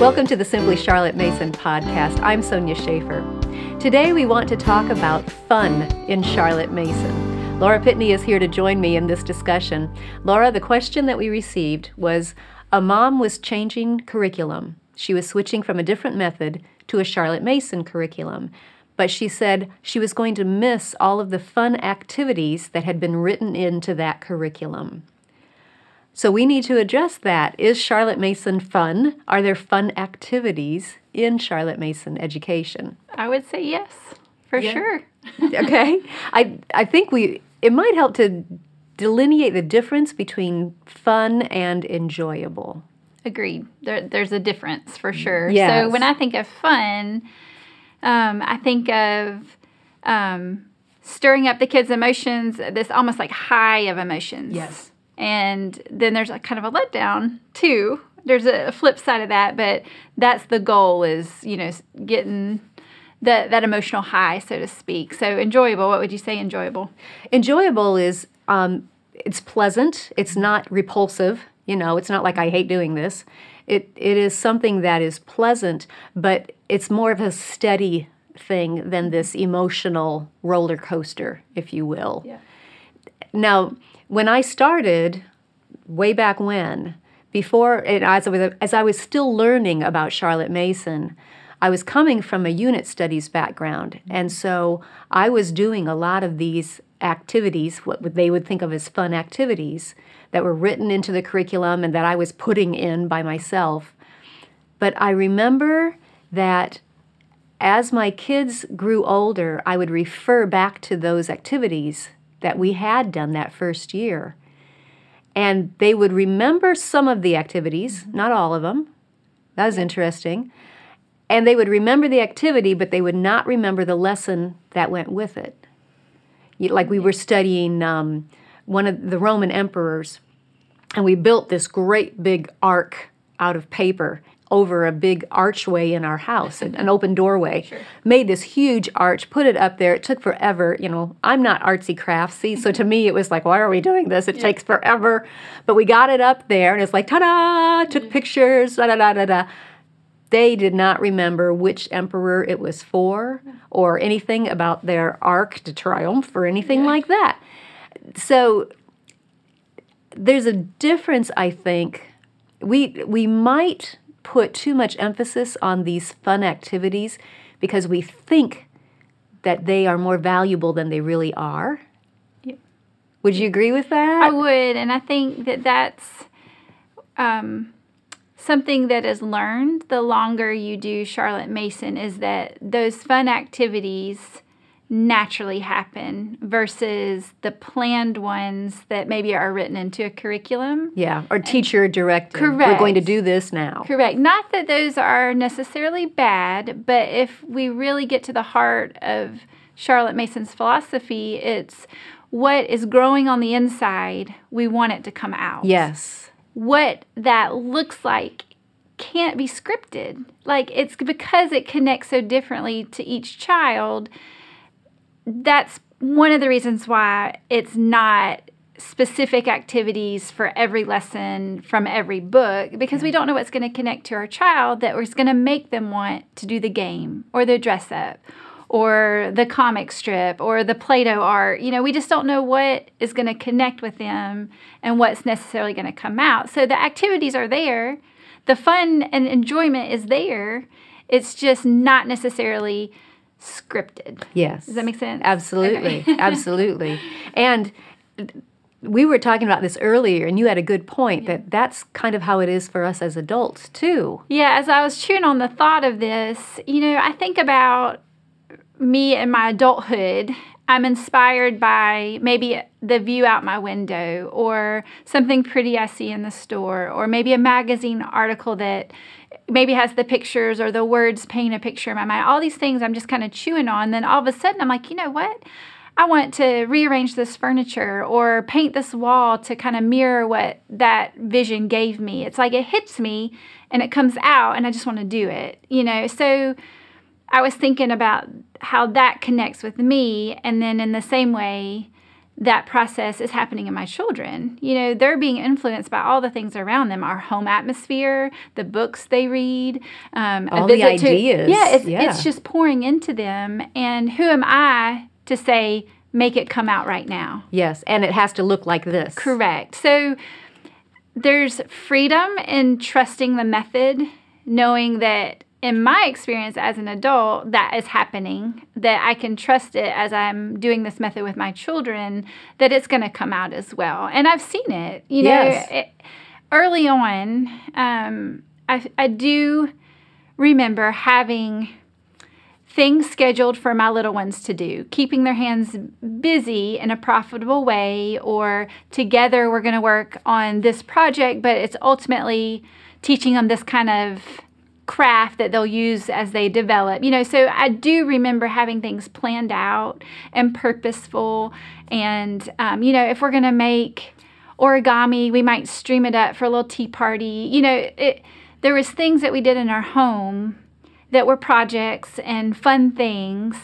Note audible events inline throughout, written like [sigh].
Welcome to the Simply Charlotte Mason podcast. I'm Sonya Shafer. Today we want to talk about fun in Charlotte Mason. Laura Pitney is here to join me in this discussion. Laura, the question that we received was a mom was changing curriculum. She was switching from a different method to a Charlotte Mason curriculum. But she said she was going to miss all of the fun activities that had been written into that curriculum. So we need to address that. Is Charlotte Mason fun? Are there fun activities in Charlotte Mason education? I would say yes, for yeah. sure. [laughs] okay. I I think we it might help to delineate the difference between fun and enjoyable. Agreed. There, there's a difference for sure. Yes. So when I think of fun, um, I think of um, stirring up the kids' emotions, this almost like high of emotions. Yes. And then there's a kind of a letdown too. There's a flip side of that, but that's the goal is, you know, getting that that emotional high, so to speak. So enjoyable. What would you say enjoyable? Enjoyable is um, it's pleasant. It's not repulsive. You know, it's not like I hate doing this. It it is something that is pleasant, but it's more of a steady thing than this emotional roller coaster, if you will. Yeah. Now, when I started, way back when, before as I was as I was still learning about Charlotte Mason, I was coming from a unit studies background, and so I was doing a lot of these activities, what they would think of as fun activities, that were written into the curriculum and that I was putting in by myself. But I remember that as my kids grew older, I would refer back to those activities that we had done that first year. And they would remember some of the activities, not all of them. That was interesting. And they would remember the activity, but they would not remember the lesson that went with it. Like we were studying um, one of the Roman emperors, and we built this great big ark out of paper over a big archway in our house, an, open doorway. [laughs] Sure. Made this huge arch, put it up there. It took forever. You know, I'm not artsy craftsy, so [laughs] to me it was like, why are we doing this? It yeah. takes forever. But we got it up there, and it's like, ta-da! Took yeah. pictures, da da da da da. They did not remember which emperor it was for, or anything about their Arc de Triomphe, or anything yeah. like that. So there's a difference, I think. We we might put too much emphasis on these fun activities because we think that they are more valuable than they really are. Yeah. Would you agree with that? I would, and I think that that's um, something that is learned the longer you do Charlotte Mason is that those fun activities naturally happen versus the planned ones that maybe are written into a curriculum. Yeah, or teacher directed. Correct. We're going to do this now. Correct. Not that those are necessarily bad, but if we really get to the heart of Charlotte Mason's philosophy, it's what is growing on the inside, we want it to come out. Yes. What that looks like can't be scripted. Like it's because it connects so differently to each child that's one of the reasons why it's not specific activities for every lesson from every book because we don't know what's going to connect to our child that was going to make them want to do the game or the dress up or the comic strip or the Play-Doh art. You know, we just don't know what is going to connect with them and what's necessarily going to come out. So the activities are there. The fun and enjoyment is there. It's just not necessarily scripted. Yes. Does that make sense? Absolutely. Okay. [laughs] Absolutely. And we were talking about this earlier, and you had a good point yeah. that that's kind of how it is for us as adults, too. Yeah, as I was chewing on the thought of this, you know, I think about me and my adulthood. I'm inspired by maybe the view out my window or something pretty I see in the store or maybe a magazine article that maybe has the pictures or the words paint a picture in my mind. All these things I'm just kind of chewing on. Then all of a sudden I'm like, you know what? I want to rearrange this furniture or paint this wall to kind of mirror what that vision gave me. It's like it hits me and it comes out and I just want to do it, you know? So I was thinking about how that connects with me. And then in the same way, that process is happening in my children. You know, they're being influenced by all the things around them, our home atmosphere, the books they read, um, all the ideas. To, yeah, it's, yeah, it's just pouring into them. And who am I to say, make it come out right now? Yes, and it has to look like this. Correct. So there's freedom in trusting the method, knowing that in my experience as an adult, that is happening, that I can trust it as I'm doing this method with my children, that it's going to come out as well. And I've seen it, you know, Yes. it, early on, um, I, I do remember having things scheduled for my little ones to do, keeping their hands busy in a profitable way, or together we're going to work on this project, but it's ultimately teaching them this kind of craft that they'll use as they develop. You know, so I do remember having things planned out and purposeful. And, um, you know, if we're going to make origami, we might stream it up for a little tea party. You know, it, there was things that we did in our home that were projects and fun things.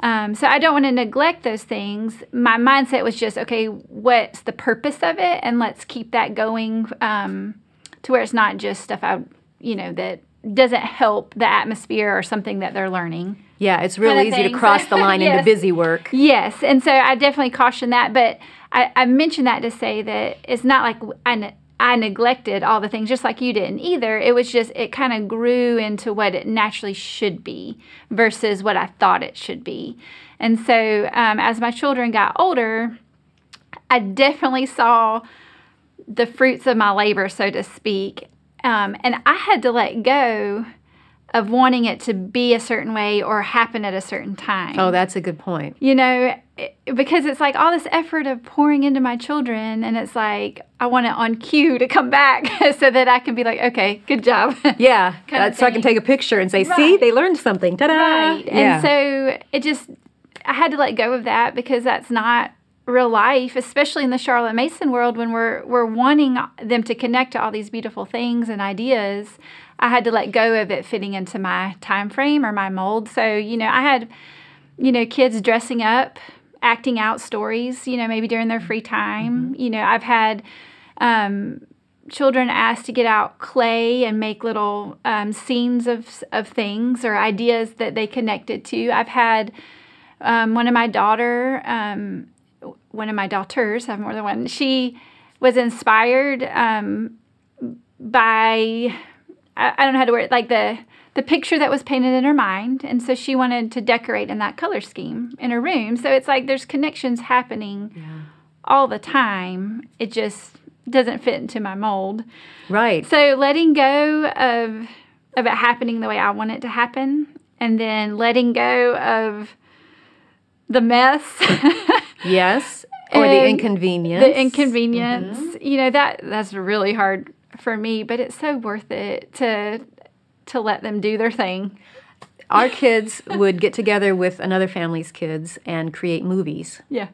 Um, so I don't want to neglect those things. My mindset was just, okay, what's the purpose of it, and let's keep that going um, to where it's not just stuff I, you know, that doesn't help the atmosphere or something that they're learning. Yeah, it's real Kind of easy to cross the [laughs] line into busy work. Yes, and so I definitely caution that, but I, I mentioned that to say that it's not like I, ne- I neglected all the things just like you didn't either. It was just it kind of grew into what it naturally should be versus what I thought it should be. And so um, as my children got older, I definitely saw the fruits of my labor, so to speak. Um, and I had to let go of wanting it to be a certain way or happen at a certain time Oh, that's a good point. you know, it- because it's like all this effort of pouring into my children, and it's like I want it on cue to come back [laughs] so that I can be like, okay, good job. [laughs] Yeah, uh, so I can take a picture and say, "See, they learned something." Ta-da! right. Yeah. And so it just, I had to let go of that because that's not real life, especially in the Charlotte Mason world when we're we're wanting them to connect to all these beautiful things and ideas. I had to let go of it fitting into my time frame or my mold. So, you know, I had you know, kids dressing up, acting out stories, you know, maybe during their free time. You know, I've had um, children asked to get out clay and make little um, scenes of, of things or ideas that they connected to. I've had um, one of my daughter, um, one of my daughters, I have more than one, she was inspired um, by I, I don't know how to word it, like the the picture that was painted in her mind, and so she wanted to decorate in that color scheme in her room. So it's like there's connections happening all the time. It just doesn't fit into my mold. right. So letting go of of it happening the way I want it to happen, and then letting go of the mess. [laughs] Yes. Or the inconvenience. the inconvenience mm-hmm. you know that that's really hard for me but it's so worth it to to let them do their thing Our kids would get together with another family's kids and create movies. yeah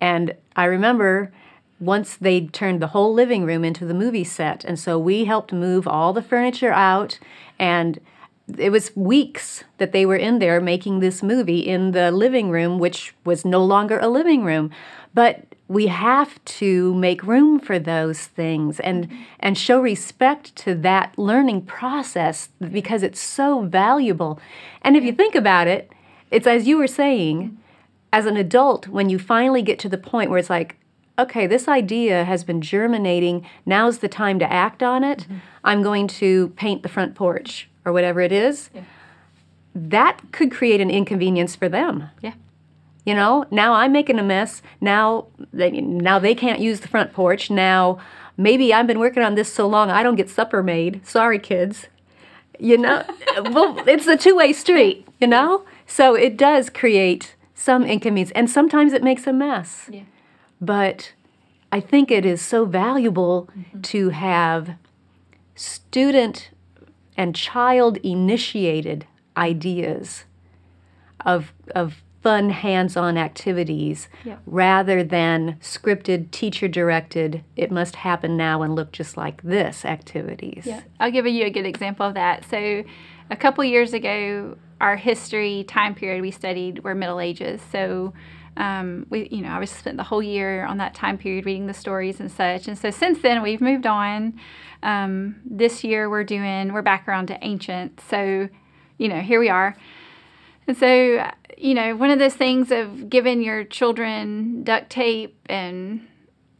And I remember once they turned the whole living room into the movie set. And so we helped move all the furniture out. And it was weeks that they were in there making this movie in the living room, which was no longer a living room. But we have to make room for those things and and show respect to that learning process because it's so valuable. And if you think about it, it's as you were saying, as an adult, when you finally get to the point where it's like, okay, this idea has been germinating, now's the time to act on it. Mm-hmm. I'm going to paint the front porch or whatever it is. That could create an inconvenience for them. yeah You know, now I'm making a mess. Now they, now they can't use the front porch. Now maybe I've been working on this so long I don't get supper made. Sorry, kids. You know, [laughs] well, it's a two-way street. You know, so it does create some inconvenience, and sometimes it makes a mess. yeah But I think it is so valuable mm-hmm. to have student and child initiated ideas of, of fun hands on activities Yep. rather than scripted, teacher directed, it must happen now and look just like this activities. yeah i'll give you a good example of that so a couple years ago our history time period we studied were middle ages so Um, we, you know, I was spent the whole year on that time period reading the stories and such. And so since then, we've moved on. Um, this year, we're doing, we're back around to ancient. So, you know, here we are. And so, you know, one of those things of giving your children duct tape and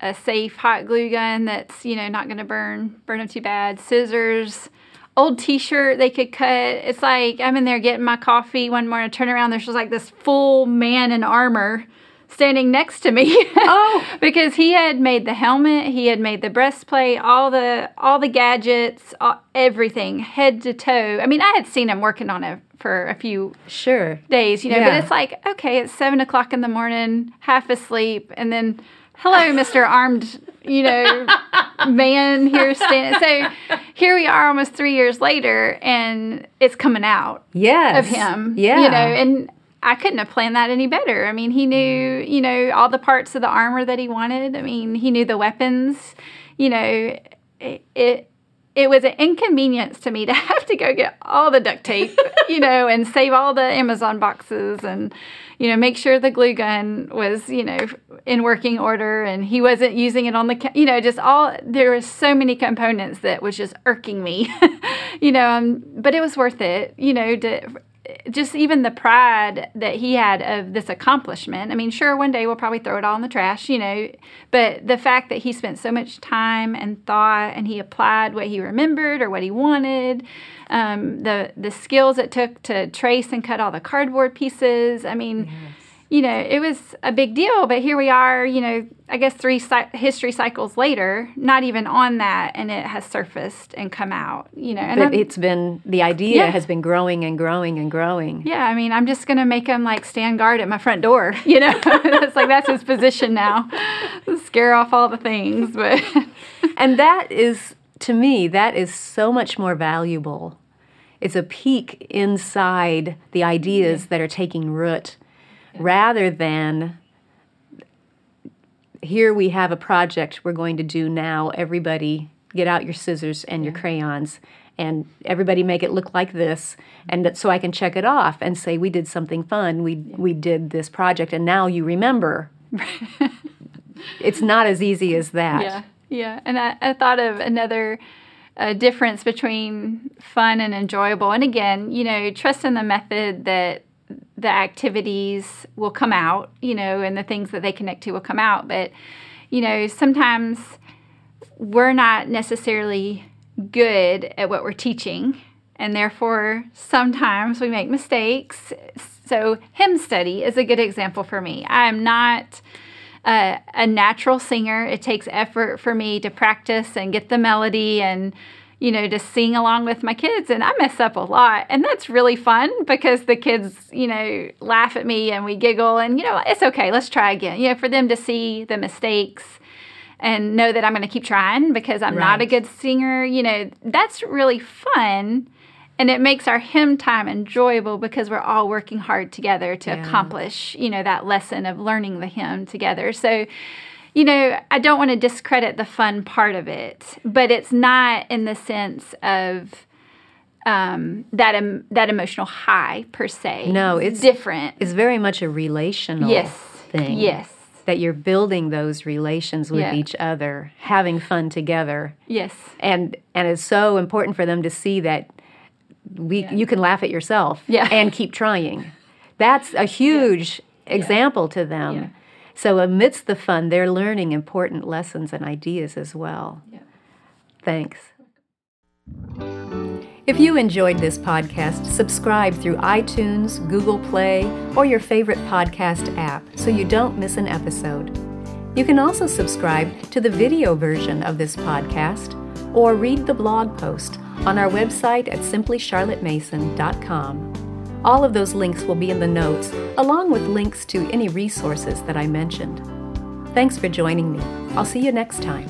a safe hot glue gun that's, you know, not going to burn burn them too bad, scissors, old t-shirt they could cut. It's like I'm in there getting my coffee one morning, I turn around, there's just like this full man in armor standing next to me. [laughs] Oh. because he had made the helmet, he had made the breastplate, all the all the gadgets, all, everything, head to toe. I mean, I had seen him working on it for a few Sure. days, you know, Yeah. but it's like, okay, it's seven o'clock in the morning, half asleep, and then hello, Mr. Armed, you know, [laughs] man here standing. So here we are almost three years later, and it's coming out Yes. of him. Yeah. You know, and I couldn't have planned that any better. I mean, he knew, mm. you know, all the parts of the armor that he wanted. I mean, he knew the weapons. You know, it it, it was an inconvenience to me to [laughs] have to go get all the duct tape, you know, and save all the Amazon boxes and you know, make sure the glue gun was, you know, in working order and he wasn't using it on the, you know, just all, there was so many components that was just irking me, [laughs] you know, um, but it was worth it, you know, to, just even the pride that he had of this accomplishment. I mean, sure, one day we'll probably throw it all in the trash, you know, but the fact that he spent so much time and thought and he applied what he remembered or what he wanted, um, the the skills it took to trace and cut all the cardboard pieces. I mean, you know, it was a big deal, but here we are, you know, I guess three cy- history cycles later, not even on that, and it has surfaced and come out, you know. And But I'm- it's been, the idea Yeah. has been growing and growing and growing. yeah, I mean, I'm just gonna make him like stand guard at my front door. [laughs] You know, it's like that's his position now. [laughs] Scare off all the things, but [laughs] And that is, to me, that is so much more valuable. It's a peek inside the ideas that are taking root rather than here we have a project we're going to do now. Everybody get out your scissors and your crayons and everybody make it look like this and that, so I can check it off and say we did something fun. We we did this project and now you remember. [laughs] it's not as easy as that. yeah, yeah. And I, I thought of another uh, difference between fun and enjoyable. And again, you know, trust in the method that the activities will come out, you know, and the things that they connect to will come out. But, you know, sometimes we're not necessarily good at what we're teaching. And therefore, sometimes we make mistakes. So, hymn study is a good example for me. I'm not a, a natural singer. It takes effort for me to practice and get the melody and, you know, to sing along with my kids. And I mess up a lot. And that's really fun because the kids, you know, laugh at me and we giggle and, you know, it's okay. Let's try again. You know, for them to see the mistakes and know that I'm going to keep trying because I'm not a good singer, you know, that's really fun. And it makes our hymn time enjoyable because we're all working hard together to Yeah. accomplish, you know, that lesson of learning the hymn together. So, you know, I don't want to discredit the fun part of it, but it's not in the sense of um, that em- that emotional high per se. No, it's- different. It's very much a relational yes. thing. Yes. That you're building those relations with Yeah. each other, having fun together. Yes. And and it's so important for them to see that we you can laugh at yourself Yeah. and keep trying. That's a [laughs] huge example to them. So amidst the fun, they're learning important lessons and ideas as well. Yeah. Thanks. If you enjoyed this podcast, subscribe through iTunes, Google Play, or your favorite podcast app so you don't miss an episode. You can also subscribe to the video version of this podcast or read the blog post on our website at simplycharlottemason.com. All of those links will be in the notes, along with links to any resources that I mentioned. Thanks for joining me. I'll see you next time.